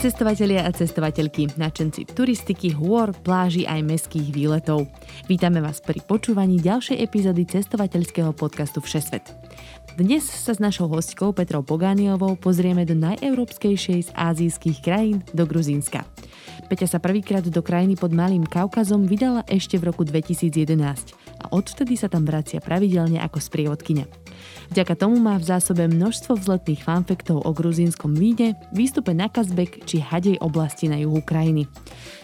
Cestovatelia a cestovateľky, načenci turistiky, hôr, pláži aj meských výletov. Vítame vás pri počúvaní ďalšej epizódy cestovateľského podcastu Všesvet. Dnes sa s našou hostkou Petrou Pogániovou pozrieme do najeurópskejšej z ázijských krajín, do Gruzínska. Peťa sa prvýkrát do krajiny pod Malým Kaukazom vydala ešte v roku 2011 a odvtedy sa tam vracia pravidelne ako sprievodkynia. Vďaka tomu má v zásobe množstvo vzletných fanfektov o gruzínskom víne, výstupe na Kazbek či hadej oblasti na juhu krajiny.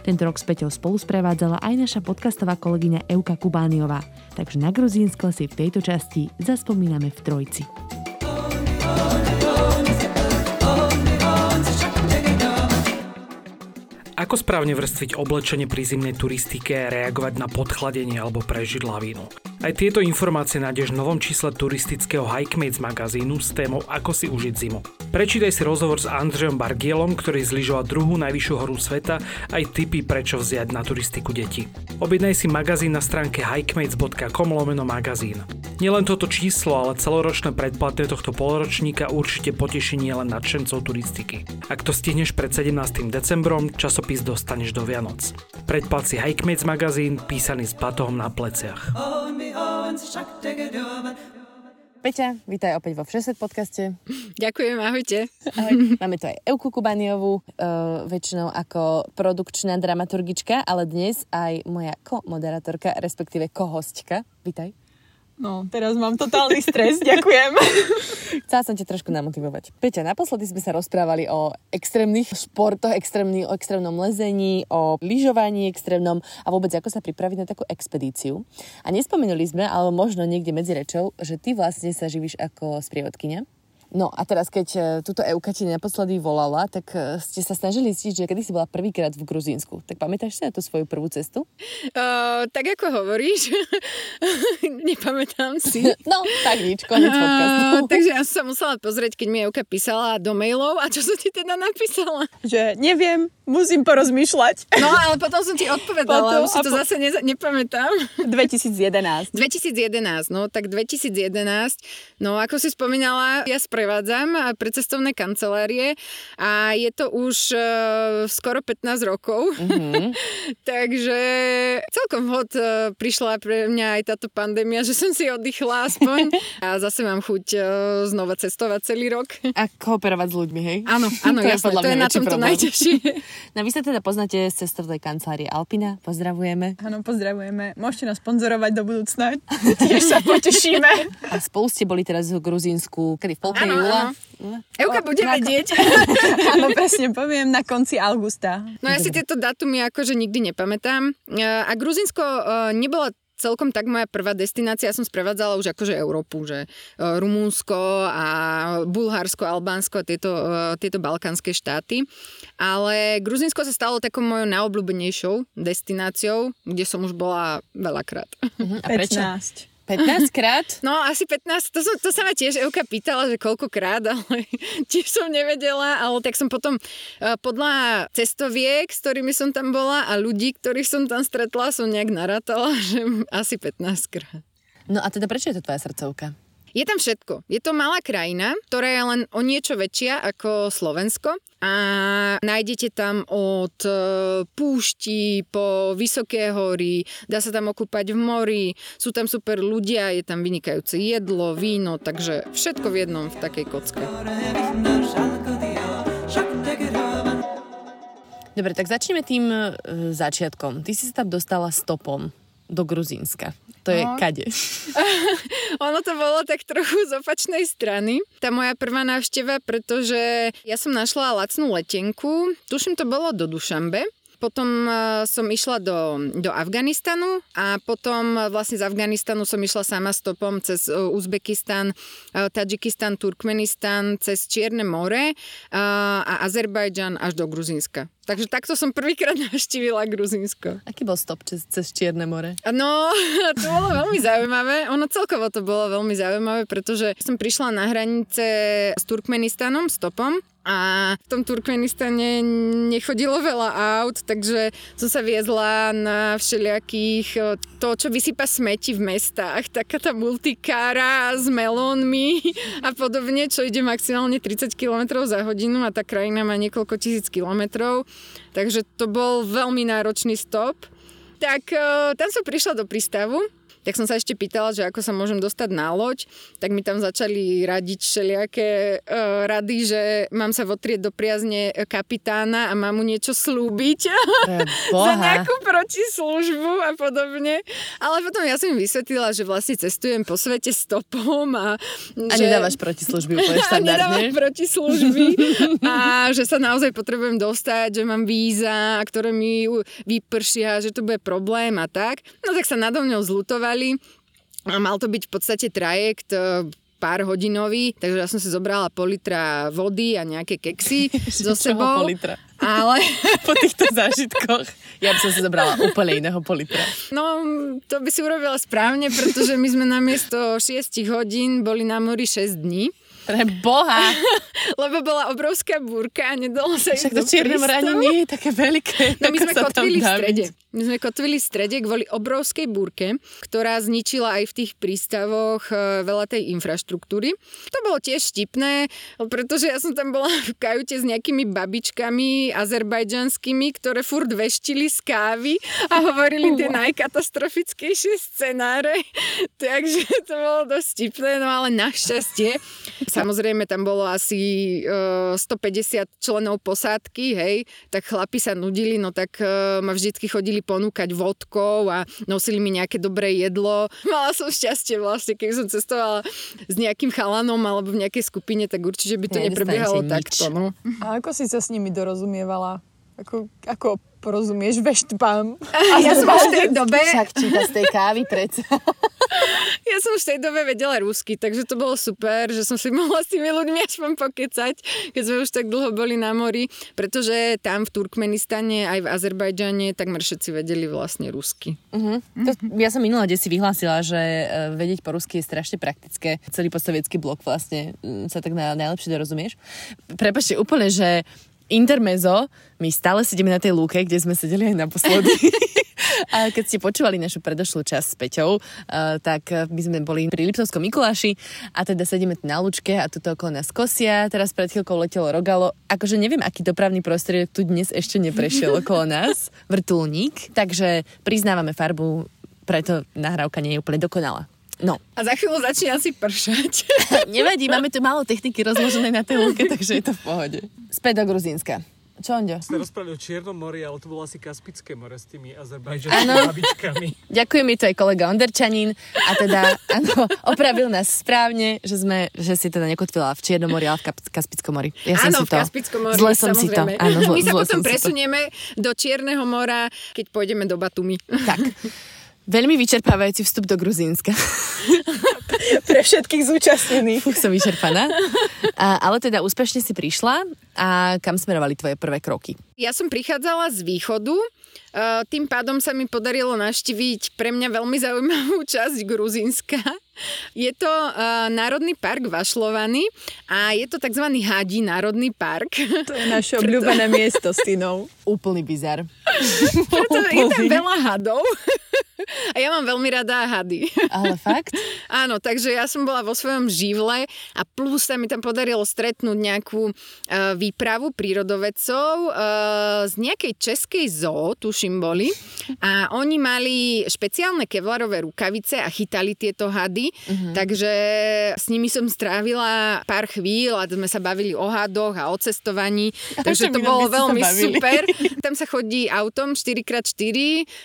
Tento rok s Peťou spolu sprevádzala aj naša podcastová kolegyňa Euka Kubániová, takže na Gruzínsko si v tejto časti zaspomíname v Trojci. Ako správne vrstviť oblečenie pri zimnej turistike, reagovať na podchladenie alebo prežiť lavínu? Aj tieto informácie nájdeš v novom čísle turistického Hikemates magazínu s témou Ako si užiť zimu. Prečítaj si rozhovor s Andrejom Bargielom, ktorý zlyžoval druhú najvyššiu horu sveta, aj tipy prečo vziať na turistiku deti. Objednaj si magazín na stránke hikemates.com lomeno magazín. Nielen toto číslo, ale celoročné predplaty tohto poloročníka určite poteší nielen nadšencov turistiky. Ak to stihneš pred 17. decembrom, časopis dostaneš do Vianoc. Predplat si Hikemates magazín, písaný s batohom na pleciach. Peťa, vítaj opäť vo Všesvet podcaste. Ďakujem, ahojte. Ahoj. Máme tu aj Euku Kubaniovú, uh, väčšinou ako produkčná dramaturgička, ale dnes aj moja ko-moderátorka, respektíve kohostka. Vítaj. No, teraz mám totálny stres, ďakujem. Chcela som ťa trošku namotivovať. Peťa, naposledy sme sa rozprávali o extrémnych športoch, extrémny, o extrémnom lezení, o lyžovaní extrémnom a vôbec ako sa pripraviť na takú expedíciu. A nespomenuli sme, alebo možno niekde medzi rečou, že ty vlastne sa živíš ako sprievodkynia. No a teraz, keď e, túto Euka ti naposledy volala, tak e, ste sa snažili zistiť, že kedy si bola prvýkrát v Gruzínsku. Tak pamätáš si na tú svoju prvú cestu? Uh, tak ako hovoríš, nepamätám si. No, tak nič, konec podcastu. Uh, takže ja som sa musela pozrieť, keď mi Euka písala do mailov. A čo som ti teda napísala? Že neviem, musím porozmýšľať. No, ale potom som ti odpovedala, potom, už si to po... zase ne, nepamätám. 2011. 2011, no tak 2011. No, ako si spomínala, ja sprevádzam pre cestovné kancelárie a je to už uh, skoro 15 rokov. Mm-hmm. Takže celkom hod uh, prišla pre mňa aj táto pandémia, že som si oddychla aspoň a zase mám chuť uh, znova cestovať celý rok. A kooperovať s ľuďmi, hej? Áno, áno, to jasné, to je na tomto najťažšie. No vy sa teda poznáte z cestovnej kancelárie Alpina, pozdravujeme. Áno, pozdravujeme. Môžete nás sponzorovať do budúcna, tiež sa potešíme. A spolu ste boli teraz v Gruzínsku, kedy v polke áno, júla. Áno. Euka bude na vedieť. Áno, presne poviem, na konci augusta. No ja si tieto datumy akože nikdy nepamätám. A Gruzinsko e, nebola celkom tak moja prvá destinácia, ja som sprevádzala už akože Európu, že e, Rumúnsko a Bulharsko, Albánsko a tieto, e, tieto balkánske štáty. Ale Gruzinsko sa stalo takou mojou najobľúbenejšou destináciou, kde som už bola veľakrát. Uh-huh. A prečo? 15. 15 krát? No asi 15, to, som, to sa ma tiež Euka pýtala, že koľkokrát, ale tiež som nevedela, ale tak som potom uh, podľa cestoviek, s ktorými som tam bola a ľudí, ktorých som tam stretla, som nejak narátala, že asi 15 krát. No a teda prečo je to tvoja srdcovka? Je tam všetko. Je to malá krajina, ktorá je len o niečo väčšia ako Slovensko a nájdete tam od e, púšti po vysoké hory, dá sa tam okúpať v mori, sú tam super ľudia, je tam vynikajúce jedlo, víno, takže všetko v jednom v takej kocke. Dobre, tak začneme tým e, začiatkom. Ty si sa tam dostala stopom do Gruzínska. To je no. kade. ono to bolo tak trochu z opačnej strany. Tá moja prvá návšteva, pretože ja som našla lacnú letenku, tuším to bolo do Dušambe, potom uh, som išla do, do Afganistanu a potom uh, vlastne z Afganistanu som išla sama stopom cez uh, Uzbekistan, Tadžikistan, Turkmenistan, cez Čierne more a Azerbajdžan až do Gruzínska. Takže takto som prvýkrát navštívila Gruzínsko. Aký bol stop cez, cez Čierne more? No, to bolo veľmi zaujímavé. Ono celkovo to bolo veľmi zaujímavé, pretože som prišla na hranice s Turkmenistanom stopom a v tom Turkmenistane nechodilo veľa aut, takže som sa viezla na všelijakých, to, čo vysypa smeti v mestách, taká tá multikára s melónmi a podobne, čo ide maximálne 30 km za hodinu a tá krajina má niekoľko tisíc kilometrov, takže to bol veľmi náročný stop. Tak tam som prišla do prístavu tak som sa ešte pýtala, že ako sa môžem dostať na loď, tak mi tam začali radiť všelijaké uh, rady, že mám sa votrieť do priazne kapitána a mám mu niečo slúbiť za nejakú protislužbu a podobne. Ale potom ja som im vysvetlila, že vlastne cestujem po svete stopom a... A že... nedávaš protislužby úplne štandardne. A nedávam protislužby a že sa naozaj potrebujem dostať, že mám víza, ktoré mi vypršia, že to bude problém a tak. No tak sa nado mňou zlutovali plánovali a mal to byť v podstate trajekt e, pár hodinový, takže ja som si zobrala pol litra vody a nejaké keksy so sebou. pol litra? Ale... po týchto zážitkoch. Ja by som si zobrala úplne iného politra. No, to by si urobila správne, pretože my sme namiesto 6 hodín boli na mori 6 dní. Pre Boha! Lebo bola obrovská búrka a nedalo sa Však to Čierne ani nie je také veľké. No my sme kotvili v strede. My sme kotvili v strede kvôli obrovskej búrke, ktorá zničila aj v tých prístavoch e, veľa tej infraštruktúry. To bolo tiež štipné, pretože ja som tam bola v kajute s nejakými babičkami azerbajdžanskými, ktoré furt veštili z kávy a hovorili tie najkatastrofickejšie scenáre. Takže to bolo dosť štipné, no ale našťastie Samozrejme, tam bolo asi e, 150 členov posádky, hej, tak chlapi sa nudili, no tak uh, ma vždycky chodili ponúkať vodkou a nosili mi nejaké dobré jedlo. Mala som šťastie vlastne, keď som cestovala s nejakým chalanom alebo v nejakej skupine, tak určite by to ja, neprebiehalo takto. No. A ako si sa s nimi dorozumievala? Ako, ako porozumieš veštbám? A ja som v tej dobe... Však číta z tej kávy predsa. Ja som v tej dobe vedela rusky, takže to bolo super, že som si mohla s tými ľuďmi aspoň pokecať, keď sme už tak dlho boli na mori, pretože tam v Turkmenistane aj v Azerbajdžane takmer všetci vedeli vlastne rusky. Uh-huh. To, ja som minula kde si vyhlásila, že e, vedieť po rusky je strašne praktické. Celý postsovietský blok vlastne sa tak najlepšie dorozumieš. Prepačte úplne, že intermezo, my stále sedíme na tej lúke, kde sme sedeli aj naposledy. a keď ste počúvali našu predošlú časť s Peťou, uh, tak my sme boli pri Liptovskom Mikuláši a teda sedíme na lúčke a tuto okolo nás kosia. Teraz pred chvíľkou letelo Rogalo. Akože neviem, aký dopravný prostriedok tu dnes ešte neprešiel okolo nás. Vrtulník. Takže priznávame farbu, preto nahrávka nie je úplne dokonalá. No. A za chvíľu začne asi pršať. Nevadí, máme tu málo techniky rozložené na tej lúke, takže je to v pohode. Späť do Gruzínska. Čo, Ondio? Ste rozprávali o Čiernom mori, ale to bolo asi Kaspické more s tými azerbajdžanskými babičkami. Ďakujem mi to aj kolega Onderčanín a teda, áno, opravil nás správne, že sme, že si teda nekotvila v Čiernom mori, ale v Kaspickom mori. Ja áno, v Kaspickom mori, Zle som si to. Áno, zle, My sa potom presunieme do Čierneho mora, keď pôjdeme do Batumi. Tak. Veľmi vyčerpávajúci vstup do Gruzínska. Pre všetkých zúčastnených. Fú, som vyčerpaná. A, ale teda úspešne si prišla a kam smerovali tvoje prvé kroky? Ja som prichádzala z východu, tým pádom sa mi podarilo naštíviť pre mňa veľmi zaujímavú časť Gruzínska. Je to uh, Národný park Vašlovany a je to tzv. Hadí Národný park. To je naše obľúbené miesto s Tinou. Úplný bizar. Preto je tam veľa hadov. A ja mám veľmi rada hady. Ale fakt? Áno, takže ja som bola vo svojom živle a plus sa mi tam podarilo stretnúť nejakú uh, výpravu prírodovedcov uh, z nejakej českej zoo, tuším boli. A oni mali špeciálne kevlarové rukavice a chytali tieto hady. Uh-huh. Takže s nimi som strávila pár chvíľ a sme sa bavili o hadoch a o cestovaní. A takže to bolo veľmi super. Tam sa chodí autom 4x4,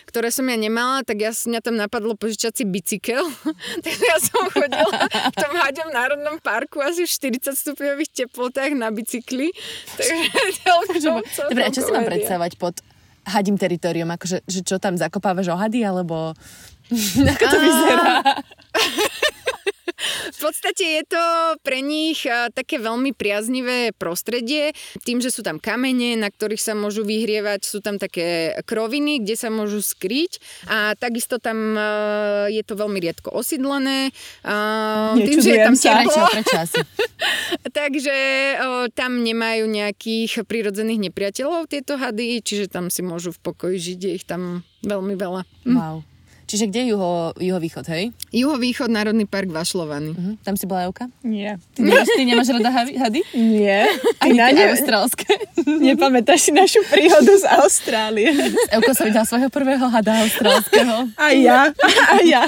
ktoré som ja nemala, tak ja mňa tam napadlo požičať si bicykel. Takže ja som chodila v tom Haďom národnom parku asi v 40 stupňových teplotách na bicykli. Takže Dobre, a čo si mám predstavať pod hadím teritorium? Akože, že čo tam zakopávaš ohady, alebo ako to vyzerá? v podstate je to pre nich také veľmi priaznivé prostredie, tým, že sú tam kamene, na ktorých sa môžu vyhrievať, sú tam také kroviny, kde sa môžu skryť a takisto tam je to veľmi riedko osídlené. Tým, že je tam teplo, takže tam nemajú nejakých prírodzených nepriateľov tieto hady, čiže tam si môžu v pokoji žiť, je ich tam veľmi veľa. Wow. Čiže kde je juho, juhovýchod, hej? Juhovýchod Národný park Vašlovany. Mhm. Tam si bola Euka? Nie. Ty nemáš, ty nemáš rada hady? Nie. Ani na ne, austrálske. nepamätáš si našu príhodu z Austrálie. Euko sa videla svojho prvého hada austrálskeho. A ja, a ja.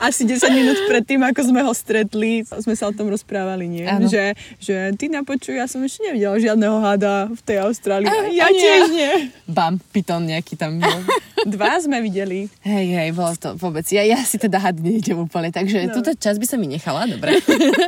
Asi 10 minút pred tým, ako sme ho stretli, sme sa o tom rozprávali, nie? Áno. Že, že ty napočuj, ja som ešte nevidela žiadneho hada v tej Austrálii. Á, ja ani tiež ja. nie. Bam, piton nejaký tam bol. Dva sme videli. Hej, hej, bolo to vôbec. Ja, ja si teda had nejdem úplne, takže no. Túto časť by som mi nechala, dobre.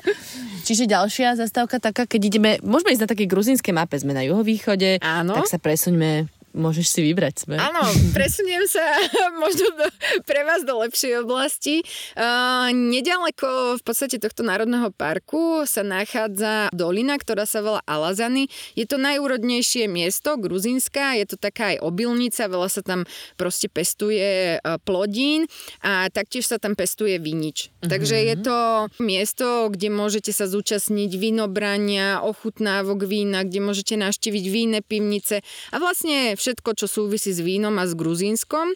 Čiže ďalšia zastávka taká, keď ideme, môžeme ísť na také gruzínskej mape, sme na juhovýchode, Áno. tak sa presuňme, môžeš si vybrať sme. Áno, presuniem sa možno do, pre vás do lepšej oblasti. Uh, nedaleko v podstate tohto národného parku sa nachádza dolina, ktorá sa volá Alazany. Je to najúrodnejšie miesto Gruzínska, je to taká aj obilnica, veľa sa tam proste pestuje plodín a taktiež sa tam pestuje vinič. Mm-hmm. Takže je to miesto, kde môžete sa zúčastniť vinobrania, ochutnávok vína, kde môžete navštíviť víne pivnice a vlastne všetko, čo súvisí s vínom a s Gruzínskom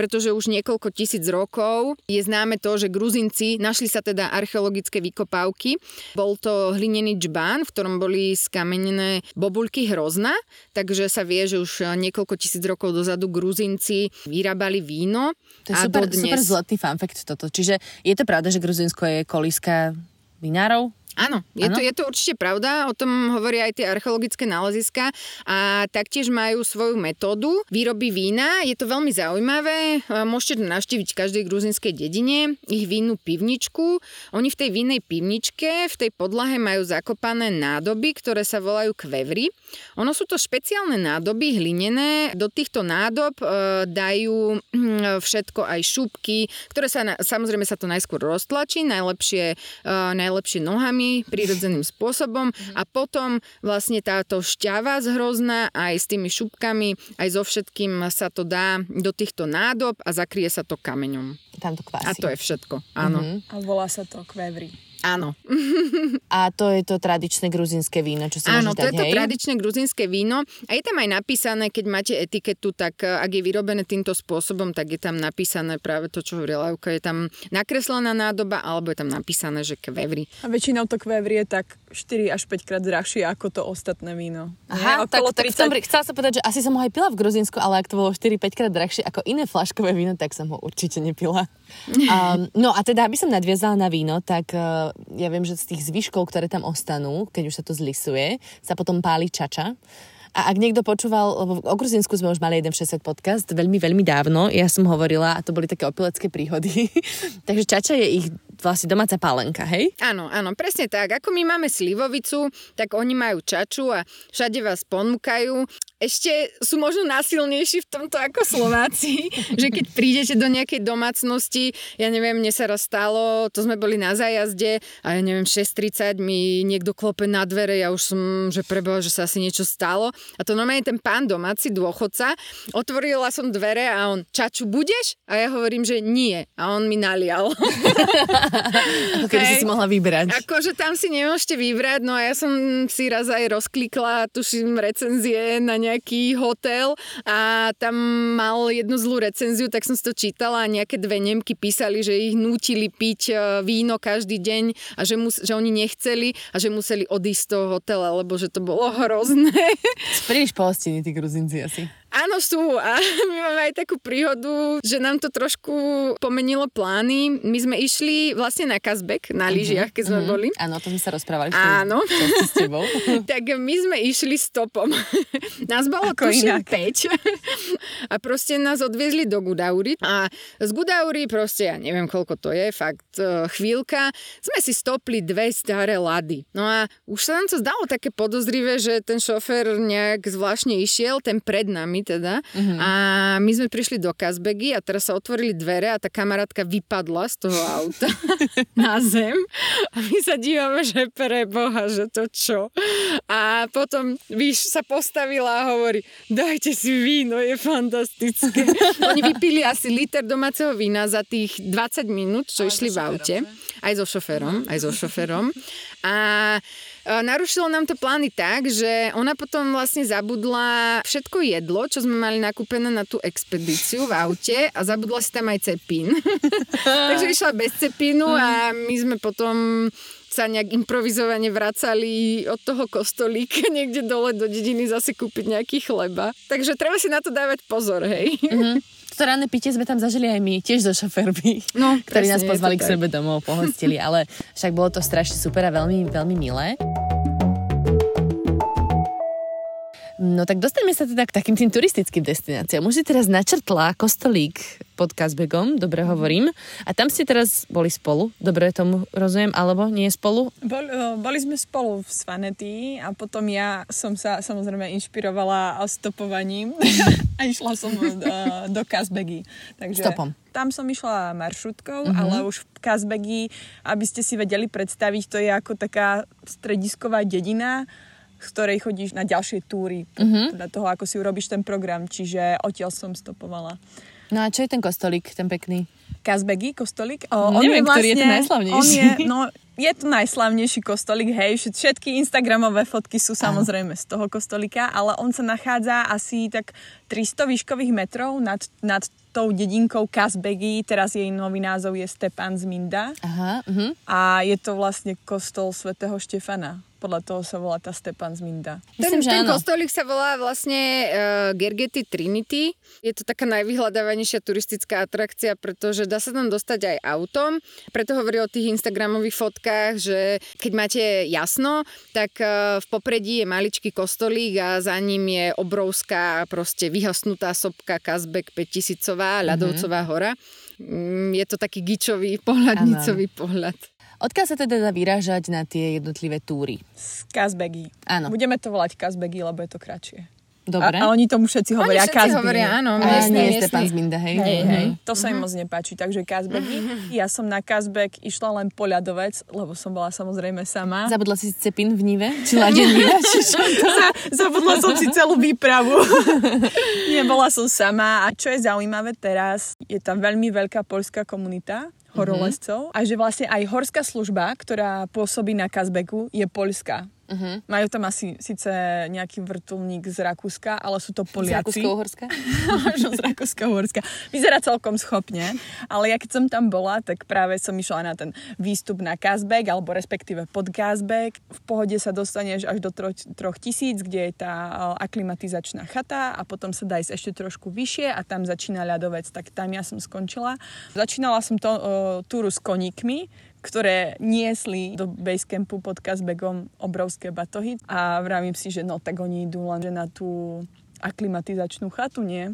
pretože už niekoľko tisíc rokov je známe to, že Gruzinci našli sa teda archeologické vykopávky. Bol to hlinený džbán, v ktorom boli skamenené bobulky hrozna, takže sa vie, že už niekoľko tisíc rokov dozadu Gruzinci vyrábali víno. To je a super, dodnes... super zlatý fun fact toto. Čiže je to pravda, že Gruzínsko je kolíska vinárov? Áno, je to, je to určite pravda, o tom hovoria aj tie archeologické náleziska a taktiež majú svoju metódu výroby vína. Je to veľmi zaujímavé, môžete to navštíviť v každej gruzinskej dedine, ich vínu pivničku. Oni v tej vinnej pivničke, v tej podlahe majú zakopané nádoby, ktoré sa volajú kvevry. Ono sú to špeciálne nádoby hlinené, do týchto nádob e, dajú hm, všetko aj šupky, ktoré sa, na, samozrejme sa to najskôr roztlačí, najlepšie, e, najlepšie nohami, prírodzeným spôsobom a potom vlastne táto šťava z hrozna aj s tými šupkami, aj so všetkým sa to dá do týchto nádob a zakrie sa to kameňom. Tam to kvásí. A to je všetko, áno. Mhm. A volá sa to kvevri. Áno. A to je to tradičné gruzínske víno, čo si Áno, môžeš to dať, je to hej? tradičné gruzinské víno a je tam aj napísané, keď máte etiketu, tak eh, ak je vyrobené týmto spôsobom, tak je tam napísané práve to, čo hovorila Euka, je tam nakreslená nádoba alebo je tam napísané, že kvevri. A väčšinou to kvevri je tak 4 až 5 krát drahšie ako to ostatné víno. Aha, Nie? tak, Okolo tak v tom, chcela som povedať, že asi som ho aj pila v Gruzínsku, ale ak to bolo 4-5 krát drahšie ako iné flaškové víno, tak som ho určite nepila. Um, no a teda, aby som nadviazala na víno, tak uh, ja viem, že z tých zvyškov, ktoré tam ostanú, keď už sa to zlisuje, sa potom páli čača. A ak niekto počúval, lebo o Gruzínsku sme už mali jeden 60 podcast, veľmi, veľmi dávno, ja som hovorila, a to boli také opilecké príhody, takže čača je ich vlastne domáca pálenka, hej? Áno, áno, presne tak. Ako my máme slivovicu, tak oni majú čaču a všade vás ponúkajú. Ešte sú možno násilnejší v tomto ako Slováci, že keď prídete do nejakej domácnosti, ja neviem, mne sa raz stalo, to sme boli na zájazde a ja neviem, 6.30 mi niekto klope na dvere, ja už som, že preboha, že sa asi niečo stalo. A to normálne ten pán domáci, dôchodca, otvorila som dvere a on, čaču budeš? A ja hovorím, že nie. A on mi nalial. Ako keby si Hej. si mohla vybrať. Akože tam si nemôžete vybrať, no a ja som si raz aj rozklikla, tuším, recenzie na nejaký hotel a tam mal jednu zlú recenziu, tak som si to čítala a nejaké dve Nemky písali, že ich nútili piť e, víno každý deň a že, mus, že oni nechceli a že museli odísť z toho hotela, lebo že to bolo hrozné. Príliš pohostení, tí Gruzinci asi. Áno, sú a my máme aj takú príhodu, že nám to trošku pomenilo plány. My sme išli vlastne na Kazbek, na lyžiach, keď sme boli. Áno, o tom sme sa rozprávali. Áno. v tom- s tebou. tak my sme išli stopom. Nás bolo Ako tuším inak. 5. A proste nás odviezli do Gudaury. A z Gudaury proste, ja neviem koľko to je, fakt e, chvíľka, sme si stopli dve staré lady. No a už sa nám to zdalo také podozrivé, že ten šofér nejak zvláštne išiel, ten pred nami, teda. A my sme prišli do Kazbegy a teraz sa otvorili dvere a tá kamarátka vypadla z toho auta na zem. A my sa dívame, že pre Boha, že to čo. A potom, víš, sa postavila a hovorí, dajte si víno, je fantastické. Oni vypili asi liter domáceho vína za tých 20 minút, čo išli v aute. Aj so šoférom, aj so šoférom. A e, narušilo nám to plány tak, že ona potom vlastne zabudla všetko jedlo, čo sme mali nakúpené na tú expedíciu v aute a zabudla si tam aj cepín. Takže išla bez cepínu a my sme potom sa nejak improvizovane vracali od toho kostolíka niekde dole do dediny zase kúpiť nejaký chleba. Takže treba si na to dávať pozor, hej. Mm-hmm. To ranné pitie sme tam zažili aj my, tiež so šofermi, No, ktorí nás pozvali k tak. sebe domov, pohostili, ale však bolo to strašne super a veľmi, veľmi milé. No tak dostaňme sa teda k takým tým turistickým destináciám. Už si teraz načrtla kostolík pod Kazbegom, dobre hovorím. A tam ste teraz boli spolu, dobre tomu rozumiem, alebo nie spolu? Bol, o, boli sme spolu v Svanety a potom ja som sa samozrejme inšpirovala stopovaním a išla som do, do Kazbegy. Takže Stopom. Tam som išla maršrutkou, ale už v Kazbegy, aby ste si vedeli predstaviť, to je ako taká stredisková dedina, z ktorej chodíš na ďalšie túry, podľa toho, ako si urobíš ten program. Čiže odtiaľ som stopovala. No a čo je ten kostolík, ten pekný? Kazbegy, kostolík. No, Neviem, ktorý je ten najslavnejší. On je, no, je to najslavnejší kostolík, hej, všet- všetky instagramové fotky sú samozrejme z toho kostolíka, ale on sa nachádza asi tak 300 výškových metrov nad, nad tou dedinkou Kazbegy, teraz jej nový názov je Stepan z Minda Aha, uh-huh. a je to vlastne kostol svätého Štefana. Podľa toho sa volá tá Stepan z Minda. Myslím, ten, že ten áno. kostolík sa volá vlastne uh, Gergety Trinity. Je to taká najvyhľadávanejšia turistická atrakcia, pretože dá sa tam dostať aj autom. Preto hovorí o tých instagramových fotkách, že keď máte jasno, tak uh, v popredí je maličký kostolík a za ním je obrovská proste vyhasnutá sopka Kazbek 5000 ľadovcová hora. Mm, Je to taký gičový pohľad, Áno. nicový pohľad. Odkiaľ sa teda dá vyrážať na tie jednotlivé túry? Z Kazbegy. Áno. Budeme to volať Kazbegy, lebo je to kratšie. Dobre. A, a oni tomu všetci hovoria všetci Kazbegy. hovoria, áno, A miestni, nie je. Stepan z Minda, hej? Hej, hej. Mhm. To sa im moc nepáči, takže Kazbegy. Ja som na Kazbek išla len po ľadovec, lebo som bola samozrejme sama. Zabudla si cepín v Nive? Či čo? Zabudla som si celú výpravu. Nebola som sama. A čo je zaujímavé teraz, je tam veľmi veľká poľská komunita horolezcov a že vlastne aj horská služba, ktorá pôsobí na Kazbeku, je poľská. Uh-huh. Majú tam asi síce nejaký vrtulník z Rakúska, ale sú to Z Poliaci. Rakúsko-Uhorska? Možno z Rakúska Uhorska. Vyzerá celkom schopne, ale ja keď som tam bola, tak práve som išla na ten výstup na Kazbek, alebo respektíve pod Kazbek. V pohode sa dostaneš až do troch, troch tisíc, kde je tá eh, aklimatizačná chata a potom sa dá ísť ešte trošku vyššie a tam začína ľadovec, tak tam ja som skončila. Začínala som to, uh, túru s koníkmi, ktoré niesli do basecampu pod Kazbegom obrovské batohy a vravím si, že no tak oni idú len že na tú aklimatizačnú chatu, nie?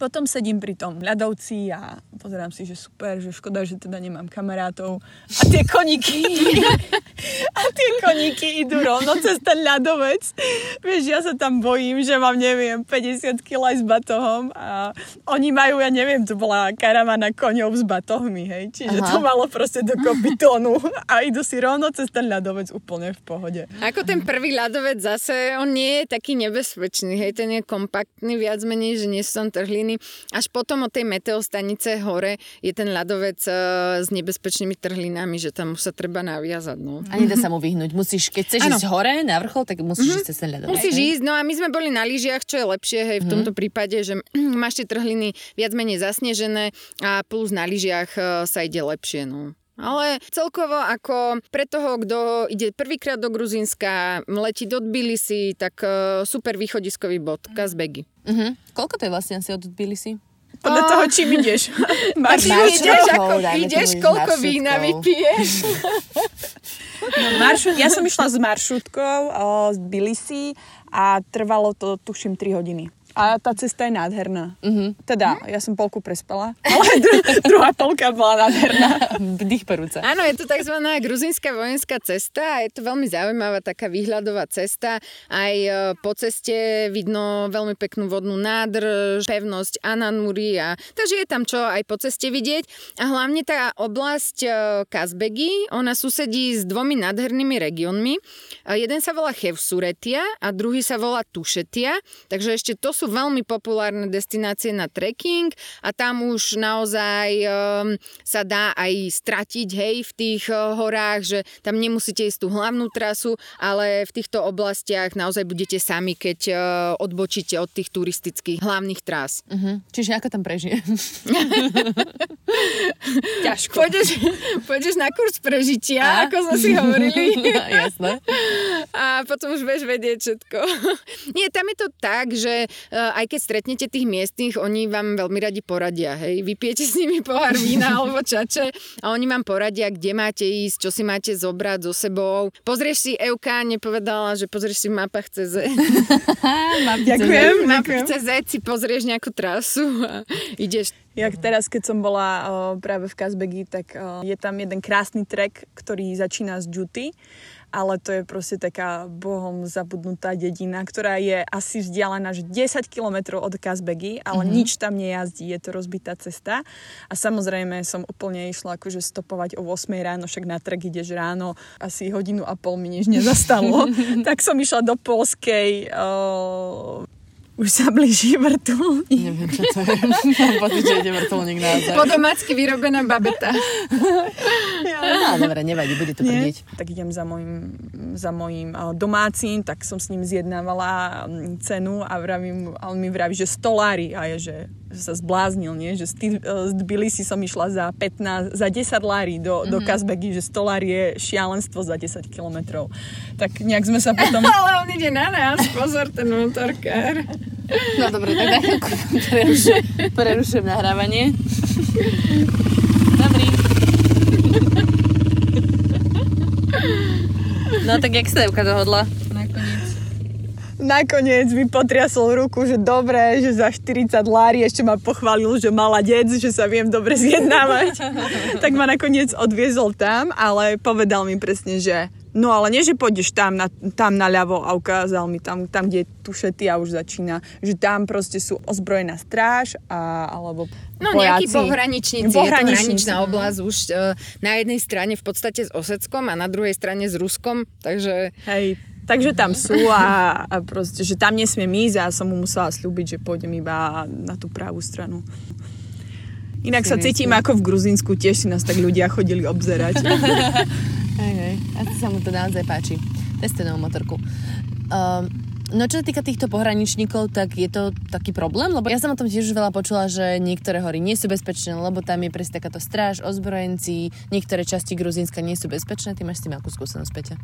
Potom sedím pri tom ľadovci a pozerám si, že super, že škoda, že teda nemám kamarátov. A tie koníky, a tie koníky idú rovno cez ten ľadovec. Vieš, ja sa tam bojím, že mám, neviem, 50 kg s batohom a oni majú, ja neviem, to bola karavana koňov s batohmi, hej. Čiže Aha. to malo proste dokopy tónu a idú si rovno cez ten ľadovec úplne v pohode. Ako ten prvý ľadovec zase, on nie je taký nebezpečný, hej, ten je kompaktný viac menej, že nie sú tam trhliny. Až potom od tej meteostanice hore je ten ľadovec e, s nebezpečnými trhlinami, že tam už sa treba naviazať, no. A nedá sa mu vyhnúť. Musíš, keď chceš Áno. ísť hore na vrchol, tak musíš ísť cez ten ľadovec. Musíš hej? ísť, no a my sme boli na lyžiach, čo je lepšie, hej, v tomto prípade, že máš tie trhliny viac menej zasnežené a plus na lyžiach e, sa ide lepšie, no. Ale celkovo ako pre toho, kto ide prvýkrát do Gruzínska, letí do Tbilisi, tak e, super východiskový bod, Kazbegy. Mhm. Koľko to je vlastne asi od Tbilisi? Podľa toho, čím ideš. Máš Maršrutkou, ideš, ako ideš, koľko vína vypiješ. No, maršrut, ja som išla s maršrutkou o, z Bilisi a trvalo to, tuším, 3 hodiny. A tá cesta je nádherná. Uh-huh. Teda, ja som polku prespala, ale dru- druhá polka bola nádherná. Dých perúca. Áno, je to tzv. gruzínska vojenská cesta a je to veľmi zaujímavá taká výhľadová cesta. Aj e, po ceste vidno veľmi peknú vodnú nádrž, pevnosť Ananuri a takže je tam čo aj po ceste vidieť. A hlavne tá oblasť e, Kazbegi, ona susedí s dvomi nádhernými regiónmi. E, jeden sa volá Chevsuretia a druhý sa volá Tušetia, takže ešte to sú veľmi populárne destinácie na trekking a tam už naozaj um, sa dá aj stratiť hej, v tých uh, horách, že tam nemusíte ísť tú hlavnú trasu, ale v týchto oblastiach naozaj budete sami, keď uh, odbočíte od tých turistických hlavných trás. Uh-huh. Čiže ako tam prežije? Ťažko. Pôjdeš, pôjdeš na kurz prežitia, a? ako sme si hovorili. Jasné. A potom už budeš vedieť všetko. Nie, tam je to tak, že aj keď stretnete tých miestnych, oni vám veľmi radi poradia, hej. Vypijete s nimi pohár vína alebo čače a oni vám poradia, kde máte ísť, čo si máte zobrať so sebou. Pozrieš si, Euka nepovedala, že pozrieš si v mapách CZ. Ďakujem. V mapách CZ si pozrieš nejakú trasu a ideš Jak teraz, keď som bola uh, práve v Kazbegi, tak uh, je tam jeden krásny trek, ktorý začína z Juty ale to je proste taká bohom zabudnutá dedina, ktorá je asi vzdialená že 10 km od Kazbegy, ale mm-hmm. nič tam nejazdí, je to rozbitá cesta. A samozrejme som úplne išla akože stopovať o 8 ráno, však na trek ideš ráno, asi hodinu a pol mi nič nezastalo. tak som išla do Polskej uh, už sa blíži vrtulník. Neviem, čo to je. Mám pocit, že ide vrtulník naozaj. Po domácky vyrobená babeta. No, dobre, nevadí, bude to prdiť. Tak idem za mojim, za mojim domácim, tak som s ním zjednávala cenu a, vravím, a on mi vraví, že stolári a je, že že sa zbláznil, nie? že z, tý, z Tbilisi som išla za 15, za 10 lári do, mm-hmm. do Kazbegy, že 100 lári je šialenstvo za 10 kilometrov. Tak nejak sme sa potom... Ale on ide na nás, pozor, ten motorkár. No dobre, tak na chvíľku prerušujem, prerušujem nahrávanie. Dobrý. No tak jak sa Evka dohodla? Nakoniec mi potriasol ruku, že dobre, že za 40 lári ešte ma pochválil, že mala dec, že sa viem dobre zjednávať. tak ma nakoniec odviezol tam, ale povedal mi presne, že No ale nie, že pôjdeš tam, na, tam naľavo a ukázal mi tam, tam, kde tušety a už začína, že tam proste sú ozbrojená stráž a, alebo No vojaci. nejakí pohraničníci, pohraničníci, je to hraničná oblasť už uh, na jednej strane v podstate s Oseckom a na druhej strane s Ruskom, takže... Hej, Takže tam sú a, a proste, že tam nesmiem ísť a som mu musela slúbiť, že pôjdem iba na tú pravú stranu. Inak sa cítim ako v Gruzínsku, tiež si nás tak ľudia chodili obzerať. hej, hej, asi sa mu to naozaj páči. Teste novú motorku. Um, No čo sa týka týchto pohraničníkov, tak je to taký problém, lebo ja som o tom tiež veľa počula, že niektoré hory nie sú bezpečné, lebo tam je presne takáto stráž, ozbrojenci, niektoré časti Gruzínska nie sú bezpečné. Ty máš s tým akú skúsenosť, Peťa?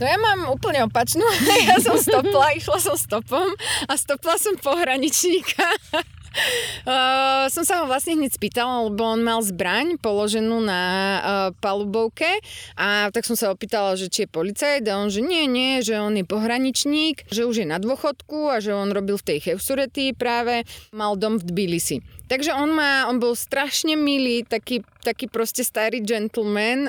No ja mám úplne opačnú. Ja som stopla, išla som stopom a stopla som pohraničníka. Uh, som sa ho vlastne hneď spýtala, lebo on mal zbraň položenú na uh, palubovke a tak som sa opýtala, že či je policajt a on, že nie, nie, že on je pohraničník, že už je na dôchodku a že on robil v tej Chevsurety práve, mal dom v Tbilisi. Takže on, má, on bol strašne milý, taký, taký proste starý gentleman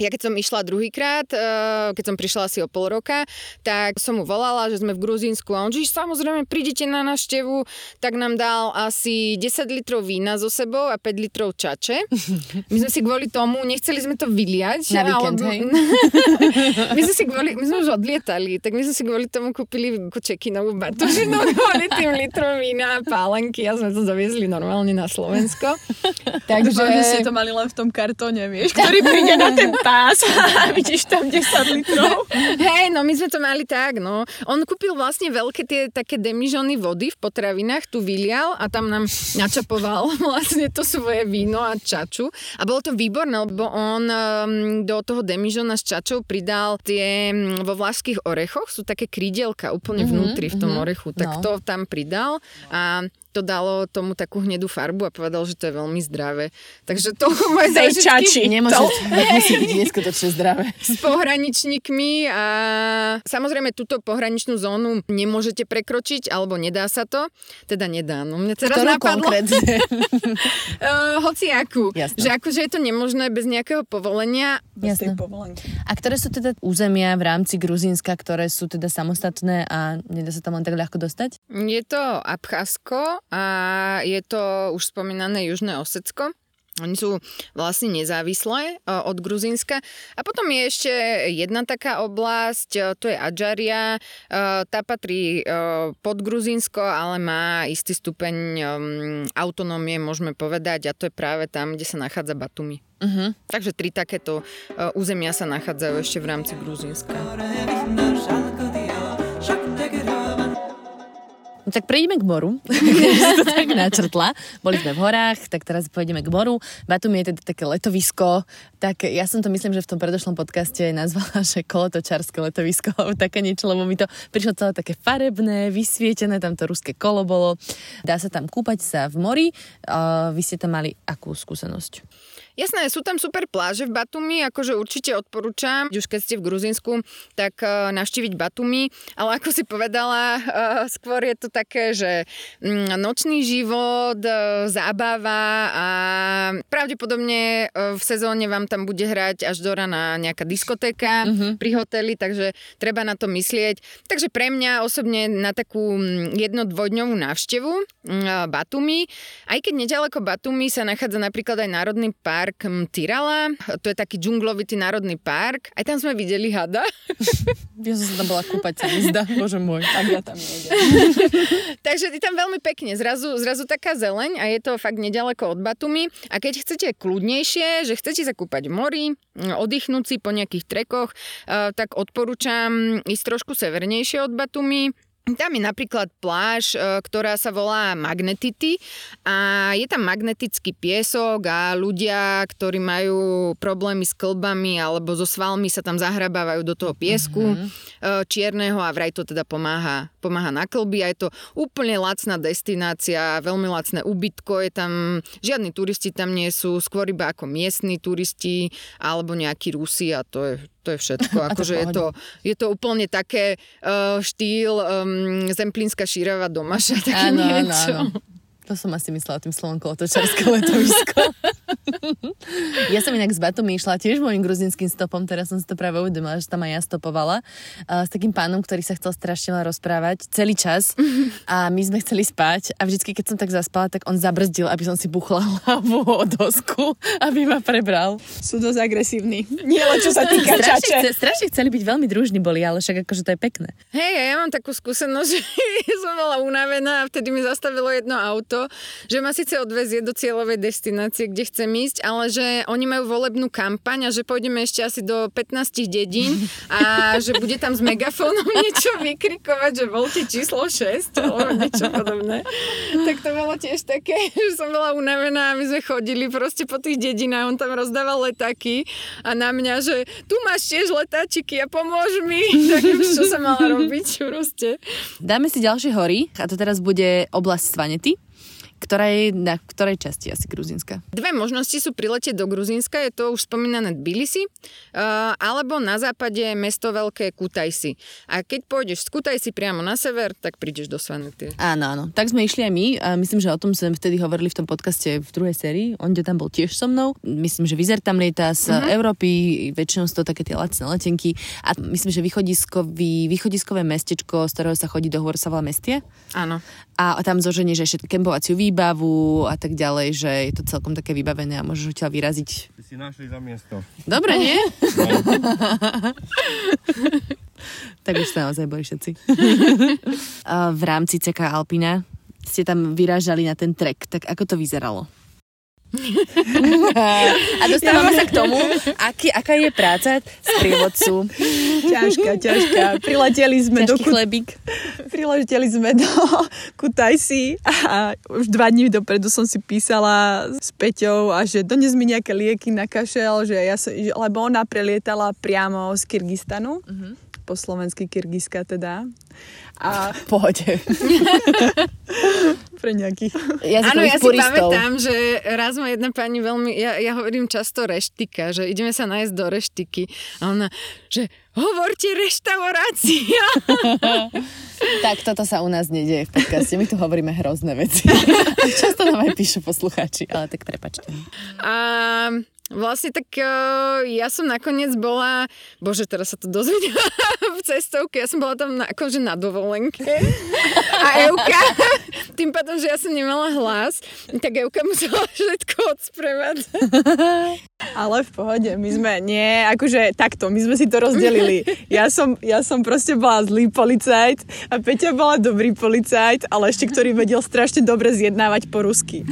ja keď som išla druhýkrát, eh, keď som prišla asi o pol roka, tak som mu volala, že sme v Gruzínsku a on, že samozrejme prídete na naštevu, tak nám dal asi 10 litrov vína so sebou a 5 litrov čače. My sme si kvôli tomu, nechceli sme to vyliať. Na víkend, ale... hej? my sme si kvôli, my sme už odlietali, tak my sme si kvôli tomu kúpili čekinovú batožinu kvôli tým litrom vína a pálenky a sme to zaviezli normálne na Slovensko. Takže... Že ste to mali len v tom kartóne, vieš, ktorý príde na ten pás a vidíš tam 10 litrov. Hej, no my sme to mali tak, no. On kúpil vlastne veľké tie také demižony vody v potravinách, tu vylial a tam nám načapoval vlastne to svoje víno a čaču. A bolo to výborné, lebo on um, do toho demižona s čačou pridal tie um, vo vlašských orechoch, sú také krídelka úplne mm-hmm, vnútri v tom mm-hmm. orechu, tak no. to tam pridal a to dalo tomu takú hnedú farbu a povedal, že to je veľmi zdravé. Takže to moje zážitky čači. Nemôže, musí byť neskutočne zdravé. s pohraničníkmi a samozrejme túto pohraničnú zónu nemôžete prekročiť, alebo nedá sa to. Teda nedá. No mne teraz Ktorú napadlo, konkrétne? uh, hociakú. Jasné. Že akože je to nemožné bez nejakého povolenia. Bez tej povolenky. A ktoré sú teda územia v rámci Gruzínska, ktoré sú teda samostatné a nedá sa tam len tak ľahko dostať? Je to Abcházsko a je to už spomínané Južné Osecko. Oni sú vlastne nezávislé e, od Gruzínska. A potom je ešte jedna taká oblasť, e, to je Adžaria. E, Tá patrí pod Gruzínsko, ale má istý stupeň um, autonómie, môžeme povedať, a to je práve tam, kde sa nachádza Batumi. Uh-huh. Takže tri takéto územia sa nachádzajú ešte v rámci Gruzínska. No tak prejdeme k moru, keď to tak načrtla. Boli sme v horách, tak teraz pôjdeme k moru. Batumi je teda také letovisko, tak ja som to myslím, že v tom predošlom podcaste nazvala, že kolotočárske letovisko, alebo také niečo, lebo mi to prišlo celé také farebné, vysvietené, tam to ruské kolo bolo. Dá sa tam kúpať sa v mori. Uh, vy ste tam mali akú skúsenosť? Jasné, sú tam super pláže v Batumi, akože určite odporúčam, už keď ste v Gruzinsku, tak uh, navštíviť Batumi, ale ako si povedala, uh, skôr je to také, že mm, nočný život, uh, zábava a pravdepodobne uh, v sezóne vám tam bude hrať až do rana nejaká diskotéka uh-huh. pri hoteli, takže treba na to myslieť. Takže pre mňa osobne na takú mm, jedno-dvojdňovú návštevu mm, Batumi, aj keď nedaleko Batumi sa nachádza napríklad aj Národný park Tyrala, to je taký džunglovitý národný park. Aj tam sme videli hada. Ja som sa tam bola kúpať, sa zdá, bože môj. Tak ja tam nejdem. Takže je tam veľmi pekne, zrazu, zrazu taká zeleň a je to fakt nedaleko od Batumi. A keď chcete kľudnejšie, že chcete sa kúpať v mori, oddychnúť si po nejakých trekoch, eh, tak odporúčam ísť trošku severnejšie od Batumi. Tam je napríklad pláž, e, ktorá sa volá Magnetity a je tam magnetický piesok a ľudia, ktorí majú problémy s klbami alebo so svalmi sa tam zahrabávajú do toho piesku mm-hmm. čierneho a vraj to teda pomáha, pomáha na klby a je to úplne lacná destinácia, veľmi lacné ubytko, je tam, žiadni turisti tam nie sú, skôr iba ako miestni turisti alebo nejakí Rusi a to je, to je všetko. Akože je to, je to úplne také uh, štýl um, zemplínska šírava domaša, také Áno, áno, niečo. áno. To som asi myslela tým slovom kolotočarské letovisko. ja som inak z Batumi išla tiež môjim gruzinským stopom, teraz som si to práve uvedomila, že tam aj ja stopovala uh, s takým pánom, ktorý sa chcel strašne rozprávať celý čas a my sme chceli spať a vždycky, keď som tak zaspala, tak on zabrzdil, aby som si buchla hlavu o dosku, aby ma prebral. Sú dosť agresívni. Nie len čo sa týka Strašne, čače. chce, strašne chceli byť veľmi družní boli, ale však akože to je pekné. Hej, ja mám takú skúsenosť, že som bola unavená a vtedy mi zastavilo jedno auto, že ma síce odvezie do cieľovej destinácie, kde chcem ísť, ale že oni majú volebnú kampaň a že pôjdeme ešte asi do 15 dedín a že bude tam s megafónom niečo vykrikovať, že voľte číslo 6 alebo niečo podobné. Tak to bolo tiež také, že som bola unavená a my sme chodili proste po tých dedinách, on tam rozdával letáky a na mňa, že tu máš tiež letáčiky a pomôž mi. Tak čo sa mala robiť proste. Dáme si ďalšie hory a to teraz bude oblasť Svanety, ktorá je na ktorej časti asi Gruzínska? Dve možnosti sú priletieť do Gruzínska, je to už spomínané Tbilisi, uh, alebo na západe mesto veľké Kutajsi. A keď pôjdeš z Kutajsi priamo na sever, tak prídeš do Svanety. Áno, áno. Tak sme išli aj my a myslím, že o tom sme vtedy hovorili v tom podcaste v druhej sérii. On tam bol tiež so mnou. Myslím, že Vizer tam lieta z uh-huh. Európy, väčšinou sú to také tie lacné letenky. A myslím, že východiskový, východiskové mestečko, z ktorého sa chodí do hôr, sa volá Mestie. Áno. A tam zoženieš ešte kempovaciu výbavu a tak ďalej, že je to celkom také vybavené a môžeš odtiaľ vyraziť. Ty si našli za miesto. Dobre, nie? tak už sa naozaj boli všetci. V rámci CK Alpina ste tam vyrážali na ten trek, tak ako to vyzeralo? A dostávame sa k tomu, aký, aká je práca z prievodcu. Ťažká, ťažká. Prileteli sme do Ťažký Kut- chlebík. Prileteli sme do Kutajsi a už dva dní dopredu som si písala s Peťou a že dones mi nejaké lieky na kašel, že ja som, lebo ona prelietala priamo z Kyrgyzstanu. Uh-huh. Po slovensky Kyrgyzska teda. A pohode. pre nejakých. Áno, ja si pamätám, že raz ma jedna pani veľmi, ja, ja hovorím často reštika, že ideme sa nájsť do reštiky. A ona, že hovorte reštaurácia. tak toto sa u nás nedieje v podcaste. My tu hovoríme hrozné veci. Často nám aj píšu poslucháči, ale tak prepačte. A Vlastne tak uh, ja som nakoniec bola, bože, teraz sa to dozvedela v cestovke, ja som bola tam na, akože na dovolenke a Euka, tým pádom, že ja som nemala hlas, tak Euka musela všetko odsprevádzať. Ale v pohode, my sme, nie, akože takto, my sme si to rozdelili. Ja som, ja som proste bola zlý policajt a Peťa bola dobrý policajt, ale ešte ktorý vedel strašne dobre zjednávať po rusky.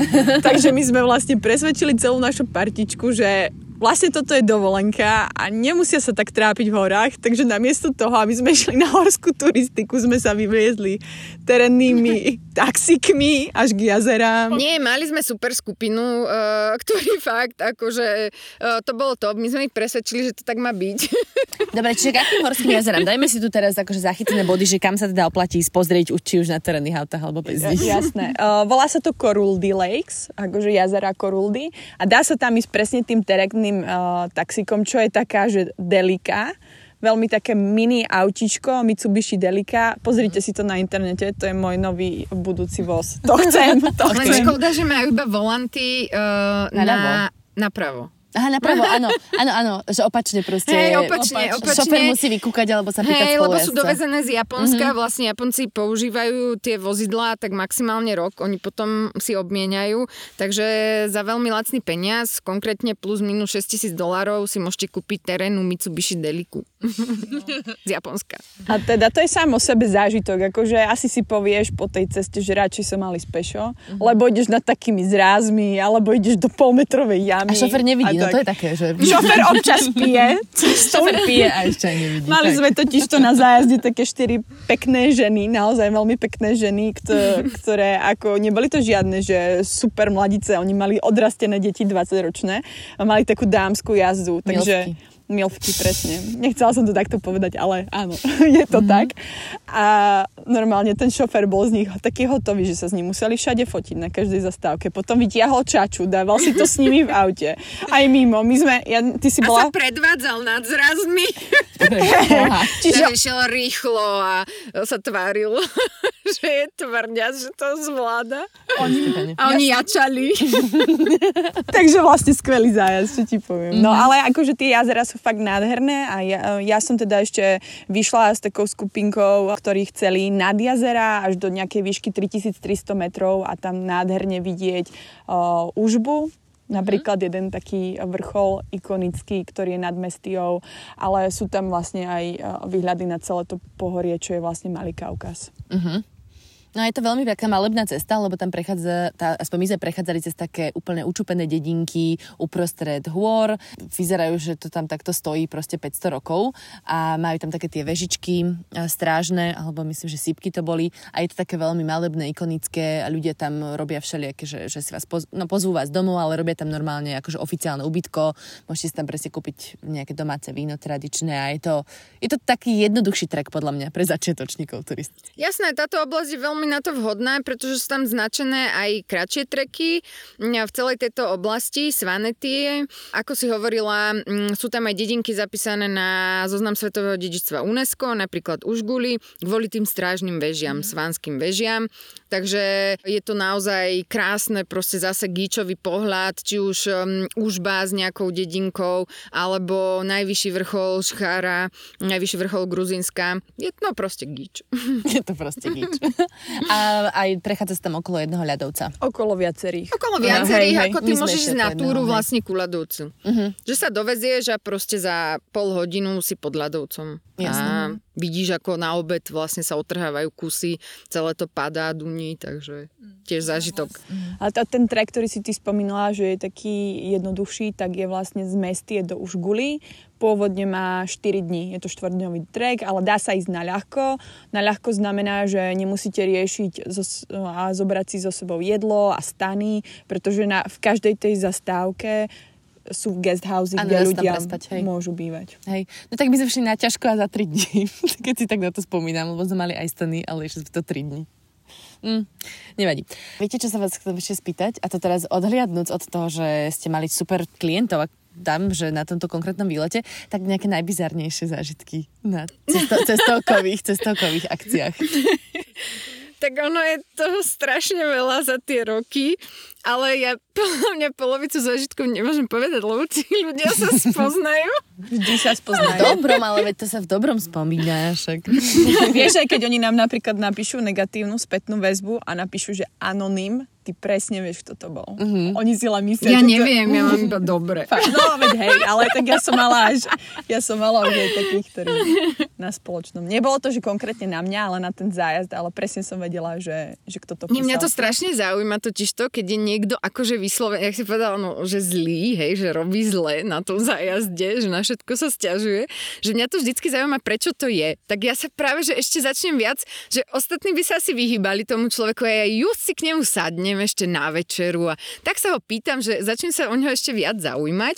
Takže my sme vlastne presvedčili celú našu partičku, že vlastne toto je dovolenka a nemusia sa tak trápiť v horách, takže namiesto toho, aby sme išli na horskú turistiku, sme sa vyviezli terennými taxikmi až k jazerám. Nie, mali sme super skupinu, uh, ktorý fakt, akože uh, to bolo to, my sme ich presvedčili, že to tak má byť. Dobre, čiže k akým horským jazerám? Dajme si tu teraz akože zachytené body, že kam sa teda oplatí ísť pozrieť, či už na terénnych autách alebo bez nich. Jasné. Uh, volá sa to Koruldy Lakes, akože jazera Koruldy a dá sa tam ísť presne tým terénnym uh, taxikom, čo je taká, že Delika veľmi také mini autičko Mitsubishi Delica. Pozrite si to na internete, to je môj nový budúci voz. To chcem, to chcem. Len škoda, že majú iba volanty uh, na, na, napravo. Aha, napravo, áno, áno, áno, že opačne proste. Hej, opačne, opačne. Šofer musí vykúkať alebo sa pýtať Hej, lebo sú dovezené z Japonska, mm-hmm. vlastne Japonci používajú tie vozidlá tak maximálne rok, oni potom si obmieniajú, takže za veľmi lacný peniaz, konkrétne plus minus 6 tisíc dolárov si môžete kúpiť terénu Mitsubishi Deliku z Japonska. A teda to je sám o sebe zážitok, akože asi si povieš po tej ceste, že radšej som mali spešo, mm-hmm. lebo ideš nad takými zrázmi, alebo ideš do polmetrovej jamy. A šofer nevidí no to je také, že... Šofer občas pije. Šofer pije a ešte aj nevidí. Mali tak. sme totiž to na zájazde také štyri pekné ženy, naozaj veľmi pekné ženy, ktoré ako, neboli to žiadne, že super mladice, oni mali odrastené deti 20 ročné a mali takú dámskú jazdu, takže... Milsky milfky, presne. Nechcela som to takto povedať, ale áno, je to mm-hmm. tak. A normálne ten šofer bol z nich taký hotový, že sa s ním museli všade fotiť na každej zastávke. Potom vytiahol čaču, dával si to s nimi v aute. Aj mimo. My sme, ja, ty si bola... A sa predvádzal nad zrazmi. Čiže... išiel rýchlo a sa tváril, že je tvrdia, že to zvláda. Oni, a oni jačali. Takže vlastne skvelý zájazd, čo ti poviem. No mhm. ale akože tie jazera sú fakt nádherné a ja, ja som teda ešte vyšla s takou skupinkou, ktorí chceli nad jazera až do nejakej výšky 3300 metrov a tam nádherne vidieť uh, užbu, Napríklad mm. jeden taký vrchol ikonický, ktorý je nad Mestiou, ale sú tam vlastne aj výhľady na celé to pohorie, čo je vlastne Malý Kaukaz. Mm-hmm. No je to veľmi veľká malebná cesta, lebo tam prechádza, tá, aspoň my sme prechádzali cez také úplne učupené dedinky uprostred hôr. Vyzerajú, že to tam takto stojí proste 500 rokov a majú tam také tie vežičky strážne, alebo myslím, že sípky to boli a je to také veľmi malebné, ikonické a ľudia tam robia všelijaké, že, že si vás poz, no, pozvú vás domov, ale robia tam normálne akože oficiálne ubytko. Môžete si tam presne kúpiť nejaké domáce víno tradičné a je to, je to taký jednoduchší trek podľa mňa pre začiatočníkov turistických. Jasné, táto oblasť je veľmi veľmi na to vhodná, pretože sú tam značené aj kratšie treky v celej tejto oblasti, Svanety. Ako si hovorila, sú tam aj dedinky zapísané na zoznam Svetového dedičstva UNESCO, napríklad Užguli, kvôli tým strážnym vežiam, mm. svanským vežiam. Takže je to naozaj krásne, proste zase gíčový pohľad, či už um, užba s nejakou dedinkou, alebo najvyšší vrchol Šchára, najvyšší vrchol Gruzinska. Je to no, proste gíč. Je to proste gíč. A aj prechádza sa tam okolo jedného ľadovca. Okolo viacerých. Okolo viacerých, hej, ako ty môžeš ísť na túru vlastne ku ľadovcu. Uh-huh. Že sa dovezieš a proste za pol hodinu si pod ľadovcom. Jasne. A vidíš, ako na obed vlastne sa otrhávajú kusy, celé to padá, duní, takže tiež zážitok. A to, ten trek, ktorý si ty spomínala, že je taký jednoduchší, tak je vlastne z Mestie do Užguly. Pôvodne má 4 dní, je to štvrdňový trek, ale dá sa ísť na ľahko. Na ľahko znamená, že nemusíte riešiť zo, a zobrať si so sebou jedlo a stany, pretože na, v každej tej zastávke sú guest house, kde ľudia prespať, hej. môžu bývať. Hej. No tak by sme šli na ťažko a za 3 dní, keď si tak na to spomínam, lebo sme mali aj stany, ale ešte to 3 dní. Mm, nevadí. Viete, čo sa vás chcem ešte spýtať? A to teraz odhliadnúc od toho, že ste mali super klientov, dám, že na tomto konkrétnom výlete, tak nejaké najbizarnejšie zážitky na cesto, cestovkových, cestovkových akciách. Tak ono je toho strašne veľa za tie roky, ale ja podľa mňa polovicu zážitkov nemôžem povedať, lebo tí ľudia sa spoznajú. Vždy sa spoznajú. V dobrom, ale veď to sa v dobrom spomína. Však. Vieš, aj keď oni nám napríklad napíšu negatívnu spätnú väzbu a napíšu, že anonym, ty presne vieš, kto to bol. Uh-huh. Oni si len myslia... Ja že to- neviem, ja mám iba dobre. Fakt, No, veď hej, ale tak ja som mala až, ja som mala už aj takých, ktorí na spoločnom. Nebolo to, že konkrétne na mňa, ale na ten zájazd, ale presne som vedela, že, že kto to písal. Mňa to strašne zaujíma totiž to, keď je niekto akože vyslovený, jak si povedala, no, že zlý, hej, že robí zle na tom zájazde, že na všetko sa stiažuje, že mňa to vždycky zaujíma, prečo to je. Tak ja sa práve, že ešte začnem viac, že ostatní by sa asi vyhýbali tomu človeku a ja just si k nemu sadnem ešte na večeru a tak sa ho pýtam, že začnem sa o neho ešte viac zaujímať.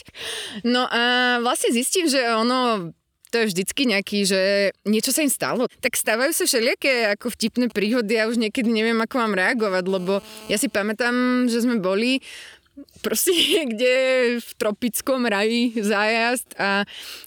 No a vlastne zistím, že ono to je vždycky nejaký, že niečo sa im stalo. Tak stávajú sa všelijaké ako vtipné príhody a už niekedy neviem, ako mám reagovať, lebo ja si pamätám, že sme boli proste niekde v tropickom raji zájazd a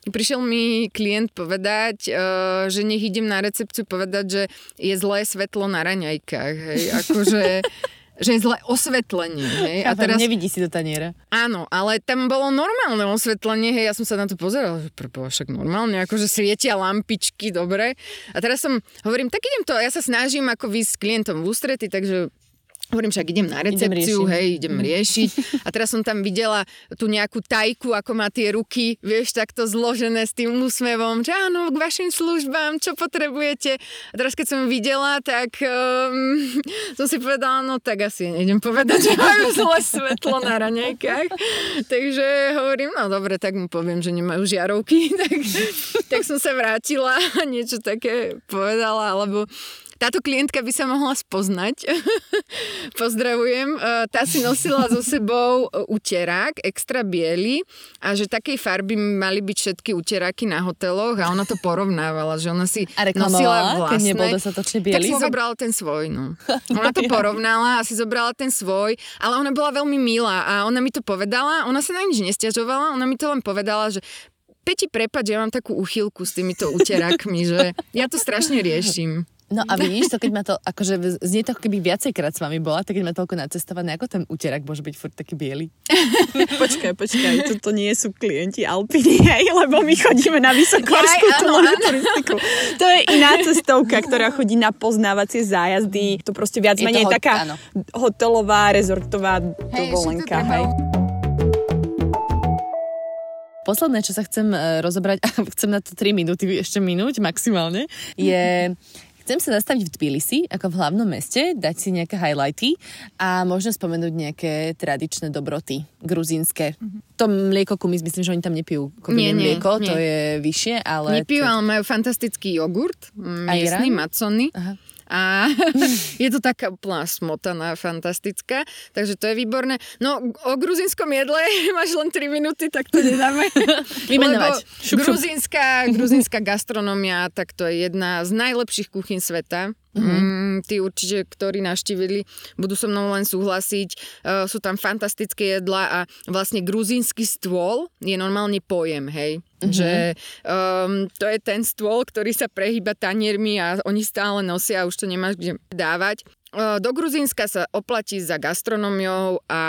prišiel mi klient povedať, eh, že nech idem na recepciu povedať, že je zlé svetlo na raňajkách. Hej, akože že je zlé osvetlenie. Hej? A teraz... Nevidí si do taniera. Áno, ale tam bolo normálne osvetlenie, hej, ja som sa na to pozerala, že preboha, však normálne, akože svietia lampičky, dobre. A teraz som, hovorím, tak idem to, ja sa snažím ako výsť s klientom v ústrety, takže Hovorím, však idem na recepciu, riešiť. hej, idem riešiť. A teraz som tam videla tú nejakú tajku, ako má tie ruky, vieš, takto zložené s tým úsmevom, že áno, k vašim službám, čo potrebujete. A teraz keď som videla, tak um, som si povedala, no tak asi nejdem povedať, že majú zlé svetlo na raňajkách. Takže hovorím, no dobre, tak mu poviem, že nemajú žiarovky. tak, tak som sa vrátila a niečo také povedala, alebo táto klientka by sa mohla spoznať. Pozdravujem. E, Tá si nosila so sebou uterák, extra biely a že takej farby mali byť všetky uteráky na hoteloch a ona to porovnávala, že ona si A nosila reklamovala, keď vlastné. nebol dostatočne Tak biely? si zobrala ten svoj, no. Ona to porovnala a si zobrala ten svoj, ale ona bola veľmi milá a ona mi to povedala, ona sa na nič nestiažovala, ona mi to len povedala, že Peti, prepad, že ja mám takú uchylku s týmito uterákmi, že ja to strašne riešim. No a vidíš to, keď ma to, akože znie to, keby viacejkrát s vami bola, tak keď ma toľko nacestované, ako ten úterak môže byť furt taký biely. Počkaj, počkaj, toto nie sú klienti Alpiny, hej, lebo my chodíme na vysokorskú áno. turistiku. To je iná cestovka, ktorá chodí na poznávacie zájazdy. To proste viac Je menej hot- taká áno. hotelová, rezortová Hej, dovolenka, hej. Posledné, čo sa chcem e, rozobrať, a chcem na to 3 minúty ešte minúť maximálne, je... Chcem sa zastaviť v Tbilisi, ako v hlavnom meste, dať si nejaké highlighty a možno spomenúť nejaké tradičné dobroty gruzínske. To mlieko kumis, myslím, že oni tam nepijú nie, mlieko, nie. to je vyššie, ale... Nepijú, to... ale majú fantastický jogurt, miestny, Ajran? macony. Aha. A je to taká úplná smotana, fantastická, takže to je výborné. No, o gruzinskom jedle máš len 3 minúty, tak to nedáme. Vymenovať. Gruzínska, gruzínska gastronomia, tak to je jedna z najlepších kuchyn sveta. Mm, tí určite, ktorí navštívili, budú so mnou len súhlasiť. Uh, sú tam fantastické jedlá a vlastne gruzínsky stôl je normálne pojem, hej. Že um, to je ten stôl, ktorý sa prehýba taniermi a oni stále nosia a už to nemáš kde dávať. Uh, Do Gruzínska sa oplatí za gastronómiou a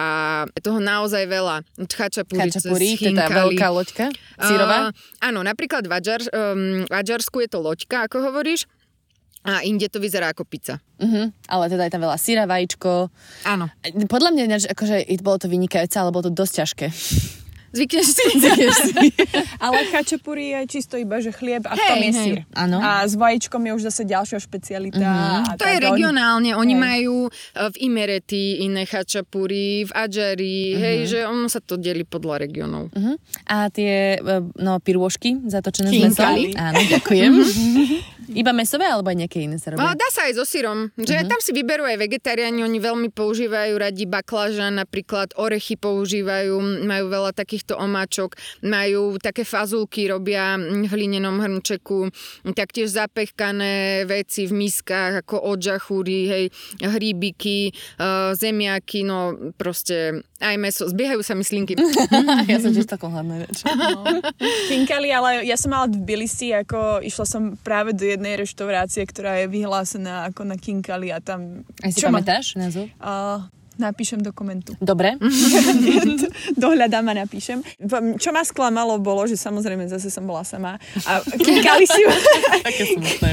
je toho naozaj veľa. Chačapuri, cez Kačapuri, to je tá veľká loďka sírová. Uh, áno, napríklad v, Adžar, um, Adžarsku je to loďka, ako hovoríš, a inde to vyzerá ako pizza. Uh-huh. Ale teda je tam veľa syra, vajíčko. Áno. Podľa mňa, akože bolo to vynikajúce, ale bolo to dosť ťažké. Zvykneš si. Ale chačapuri je čisto iba, že chlieb a v Hej, tom je hej. sír. Áno. A s vajíčkom je už zase ďalšia špecialita. a To je regionálne, oni Hej. majú eh, v Imereti iné chačapuri, v Adžari, hej, že ono sa to delí podľa regionov. Uh-huh. A tie, e, no, pirôžky zatočené s mesom. Áno, ďakujem. Iba mesové, alebo aj nejaké iné sa robia? dá sa aj so sírom, že tam si vyberú aj vegetariáni, oni veľmi používajú radi baklažan, napríklad orechy používajú, majú veľa takých takýchto omáčok, majú také fazulky, robia v hlinenom hrnčeku, taktiež zapechkané veci v miskách ako odžachúry, hej, hríbiky, uh, zemiaky, no proste aj meso. Zbiehajú sa mi slinky. ja som tiež takom hlavné reč. No. Kinkali, ale ja som mala v Tbilisi, ako išla som práve do jednej reštaurácie, ktorá je vyhlásená ako na Kinkali a tam... A si pamätáš ma... názov? Uh, Napíšem do komentu. Dobre. Dohľadám a napíšem. Čo ma sklamalo bolo, že samozrejme zase som bola sama a kinkali si... Také smutné,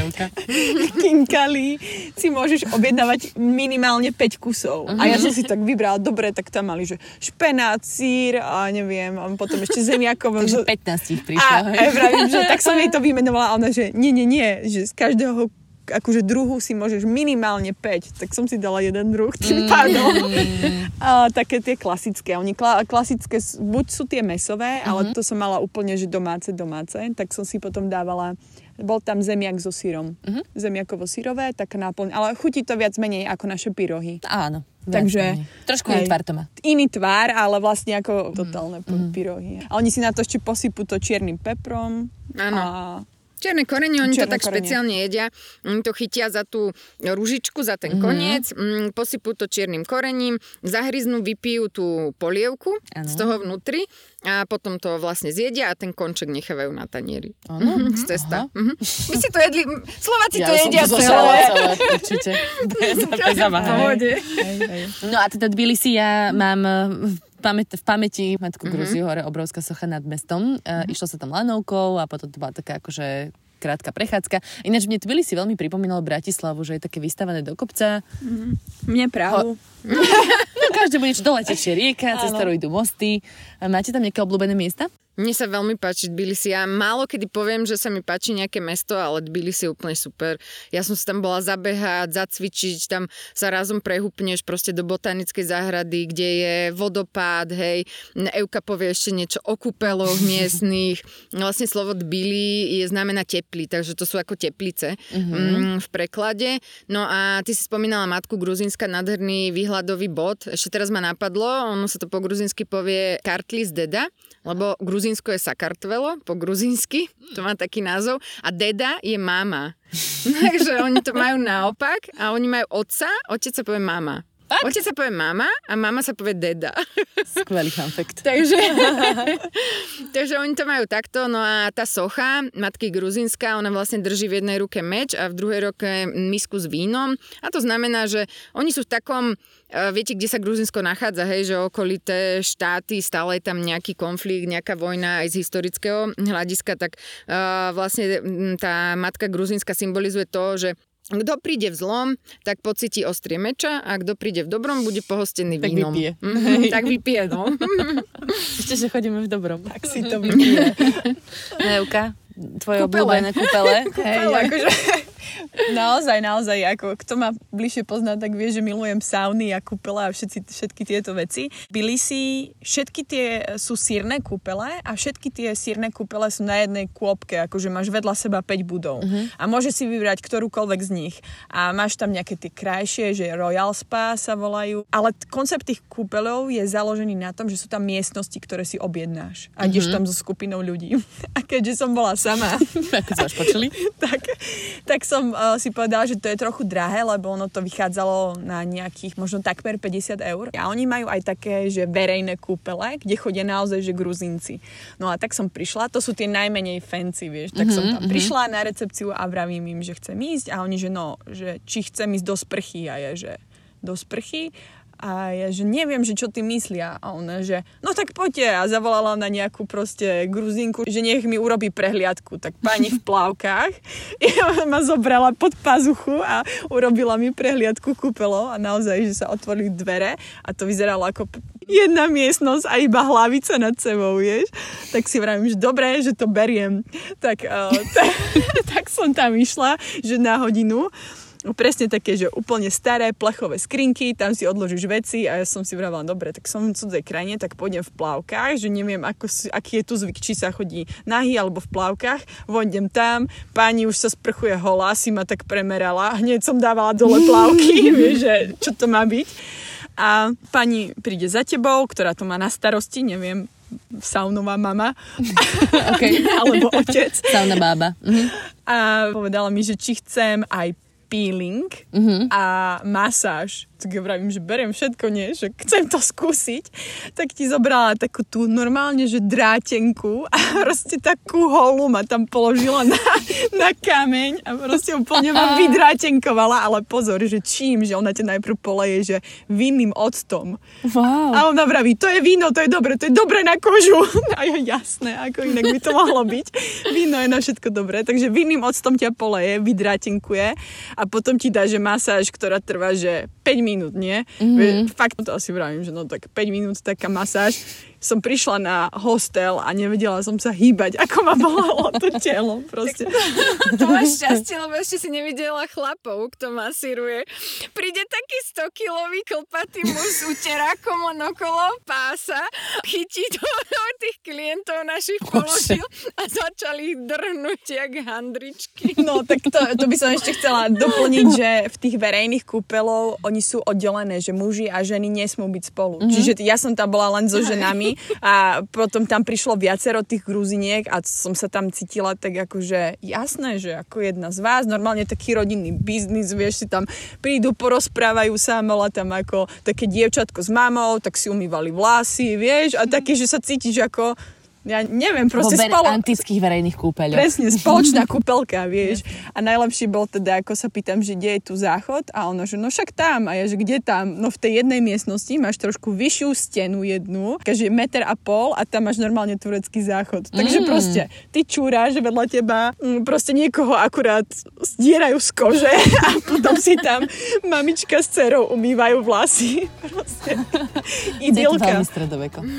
Kinkali si môžeš objednávať minimálne 5 kusov. Uh-huh. A ja som si tak vybrala, dobre, tak tam mali, že špenát, sír a neviem, a potom ešte zemiakové. Takže 15 ich prišlo. A, a vravím, že tak som jej to vymenovala a ona, že nie, nie, nie, že z každého akože druhu si môžeš minimálne 5, tak som si dala jeden druh tým mm. pádom. a, také tie klasické. Oni kla, klasické, buď sú tie mesové, mm-hmm. ale mhm. to som mala úplne, že domáce, domáce, tak som si potom dávala bol tam zemiak so sírom. Uh-huh. Zemiakovo-sírové, tak náplň. Ale chutí to viac menej ako naše pyrohy. Áno. Takže... Menej. Trošku iný tvár to má. Iný tvár, ale vlastne ako totálne uh-huh. pyrohy. A oni si na to ešte posypú to čiernym peprom. Áno. A Čierne korene, oni Čierne to tak korene. špeciálne jedia. Oni to chytia za tú ružičku, za ten mm-hmm. koniec, mm, posypú to čiernym korením, zahryznú, vypijú tú polievku ano. z toho vnútri a potom to vlastne zjedia a ten konček nechávajú na tanieri. Ano. z cesta. Mm-hmm. My si to jedli, Slováci ja to jedia to celé. celé. Určite. No a teda Tbilisi ja mám pamät, v pamäti Matku mm-hmm. Gruziu, hore obrovská socha nad mestom. Mm-hmm. išlo sa tam lanovkou a potom to bola taká akože krátka prechádzka. Ináč mne si veľmi pripomínalo Bratislavu, že je také vystavené do kopca. Mm-hmm. Mne právo. Ho... no, každé bude, čo dole tečie rieka, cez ktorú idú mosty. Máte tam nejaké obľúbené miesta? Mne sa veľmi páči Tbilisi. Ja málo kedy poviem, že sa mi páči nejaké mesto, ale Tbilisi je úplne super. Ja som si tam bola zabehať, zacvičiť, tam sa razom prehúpneš proste do botanickej záhrady, kde je vodopád, hej. Euka povie ešte niečo o kúpeloch miestných. Vlastne slovo Tbili je znamená teplý, takže to sú ako teplice mm-hmm. v preklade. No a ty si spomínala matku Gruzínska, nádherný výhľadový bod. Ešte teraz ma napadlo, ono sa to po gruzínsky povie Kartlis Deda, lebo Gruzínsko je Sakartvelo, po gruzínsky, to má taký názov, a deda je mama. Takže oni to majú naopak a oni majú otca, otec sa povie mama. Fakt? Otec sa povie mama a mama sa povie deda. Skvelý fact. takže, takže oni to majú takto. No a tá socha matky Gruzínska, ona vlastne drží v jednej ruke meč a v druhej ruke misku s vínom. A to znamená, že oni sú v takom Viete, kde sa Gruzinsko nachádza, hej, že okolité štáty, stále je tam nejaký konflikt, nejaká vojna aj z historického hľadiska, tak uh, vlastne tá matka Gruzinska symbolizuje to, že kto príde v zlom, tak pocíti ostrie meča a kto príde v dobrom, bude pohostený tak vínom. Vypije. Mm, tak vypije, no. Ešte, že chodíme v dobrom. Tak si to vypije. Neuka, tvoje obľúbené kúpele. Hej, akože naozaj, naozaj, ako kto ma bližšie pozná, tak vie, že milujem sauny a kúpele a všetci, všetky tieto veci. Byli si, všetky tie sú sírne kúpele a všetky tie sírne kúpele sú na jednej kôpke, akože máš vedľa seba 5 budov uh-huh. a môže si vybrať ktorúkoľvek z nich. A máš tam nejaké tie krajšie, že Royal Spa sa volajú, ale koncept tých kúpeľov je založený na tom, že sú tam miestnosti, ktoré si objednáš a ideš uh-huh. tam so skupinou ľudí. A keďže som bola sama, ako sa počuli, tak, tak som uh, si povedala, že to je trochu drahé, lebo ono to vychádzalo na nejakých možno takmer 50 eur. A oni majú aj také, že verejné kúpele, kde chodia naozaj, že gruzinci. No a tak som prišla, to sú tie najmenej fancy, vieš. Tak mm-hmm, som tam mm-hmm. prišla na recepciu a vravím im, že chcem ísť a oni, že no, že či chcem ísť do sprchy a je, že do sprchy a ja, že neviem, že čo ty myslia. A ona, že no tak poďte. A zavolala na nejakú proste gruzinku, že nech mi urobí prehliadku. Tak pani v plávkach ma zobrala pod pazuchu a urobila mi prehliadku kúpelo a naozaj, že sa otvorili dvere a to vyzeralo ako jedna miestnosť a iba hlavica nad sebou, vieš. Tak si vravím, že dobre, že to beriem. Tak, uh, t- tak som tam išla, že na hodinu presne také, že úplne staré plechové skrinky, tam si odložíš veci a ja som si vravila, dobre, tak som v cudzej krajine, tak pôjdem v plavkách, že neviem, ako, aký je tu zvyk, či sa chodí nahý alebo v plavkách, vojdem tam, pani už sa sprchuje holá, si ma tak premerala, hneď som dávala dole plavky, vieš, že čo to má byť. A pani príde za tebou, ktorá to má na starosti, neviem, saunová mama. Okay. alebo otec. Sauna bába. Mhm. A povedala mi, že či chcem aj peeling a masáž. Tak ja vravím, že beriem všetko, nie, že chcem to skúsiť. Tak ti zobrala takú tú normálne, že drátenku a proste takú holu ma tam položila na, na kameň a proste úplne ma vydrátenkovala, ale pozor, že čím, že ona ťa najprv poleje, že vinným octom. Wow. A ona vraví, to je víno, to je dobre, to je dobre na kožu. A je jasné, ako inak by to mohlo byť. Víno je na všetko dobré, takže vinným octom ťa poleje, vydrátenkuje a potom ti dá, že masáž, ktorá trvá, že 5 minút, nie? Mm-hmm. Fakt to asi vravím, že no tak 5 minút taká masáž. Som prišla na hostel a nevedela som sa hýbať, ako ma bolelo to telo proste. To máš šťastie, lebo ešte si nevidela chlapov, kto masíruje. Príde taký 100-kilový klpatý muž s uterákom on okolo pása, chytí do tých klientov našich položil a začali ich drhnúť jak handričky. No, tak to, to by som ešte chcela doplniť, že v tých verejných kúpeľov oni sú oddelené, že muži a ženy nesmú byť spolu. Mm-hmm. Čiže ja som tam bola len so ženami a potom tam prišlo viacero tých gruziniek a som sa tam cítila tak akože jasné, že ako jedna z vás, normálne taký rodinný biznis, vieš, si tam prídu, porozprávajú sa, mala tam ako také dievčatko s mamou, tak si umývali vlasy, vieš, a také, že sa cítiš ako ja neviem, proste Vo ver- spolu... antických verejných kúpeľoch. Presne, spoločná kúpelka, vieš. A najlepší bol teda, ako sa pýtam, že kde je tu záchod a ono, že no však tam. A ja, že kde tam? No v tej jednej miestnosti máš trošku vyššiu stenu jednu, takže meter a pol a tam máš normálne turecký záchod. Takže Mm. proste, ty čúraš vedľa teba, mm, proste niekoho akurát zdierajú z kože a potom si tam mamička s dcerou umývajú vlasy. Proste. Idylka.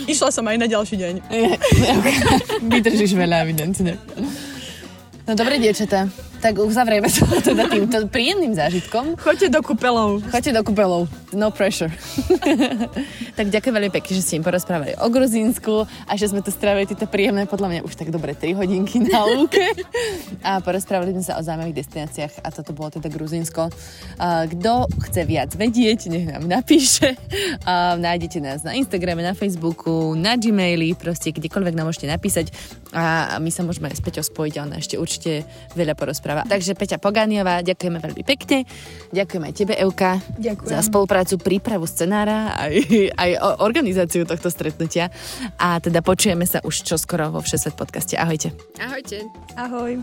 Išla som aj na ďalší deň. Bitaš izvēlē evidenci. No dobre, dievčatá, tak uzavrieme to teda týmto príjemným zážitkom. Choďte do kúpeľov. Choďte do kúpeľov, no pressure. tak ďakujem veľmi pekne, že ste im porozprávali o Gruzínsku a že sme tu strávili tieto príjemné, podľa mňa už tak dobre 3 hodinky na lúke. A porozprávali sme sa o zaujímavých destináciách a toto bolo teda Gruzínsko. Kto chce viac vedieť, nech nám napíše. A nájdete nás na Instagrame, na Facebooku, na Gmaili, proste kdekoľvek nám môžete napísať a my sa môžeme s Peťou spojiť a ona ešte určite veľa porozpráva. Takže Peťa Poganiová, ďakujeme veľmi pekne. Ďakujem aj tebe, Euka, Ďakujem. za spoluprácu, prípravu scenára aj, aj organizáciu tohto stretnutia. A teda počujeme sa už čoskoro vo Všesvet podcaste. Ahojte. Ahojte. Ahoj.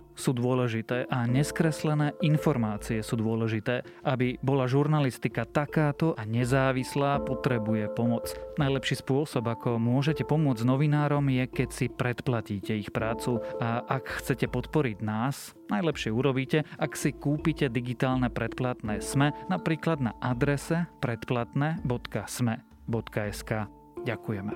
sú dôležité a neskreslené informácie sú dôležité. Aby bola žurnalistika takáto a nezávislá, potrebuje pomoc. Najlepší spôsob, ako môžete pomôcť novinárom, je, keď si predplatíte ich prácu. A ak chcete podporiť nás, najlepšie urobíte, ak si kúpite digitálne predplatné SME, napríklad na adrese predplatné.sme.sk. Ďakujeme.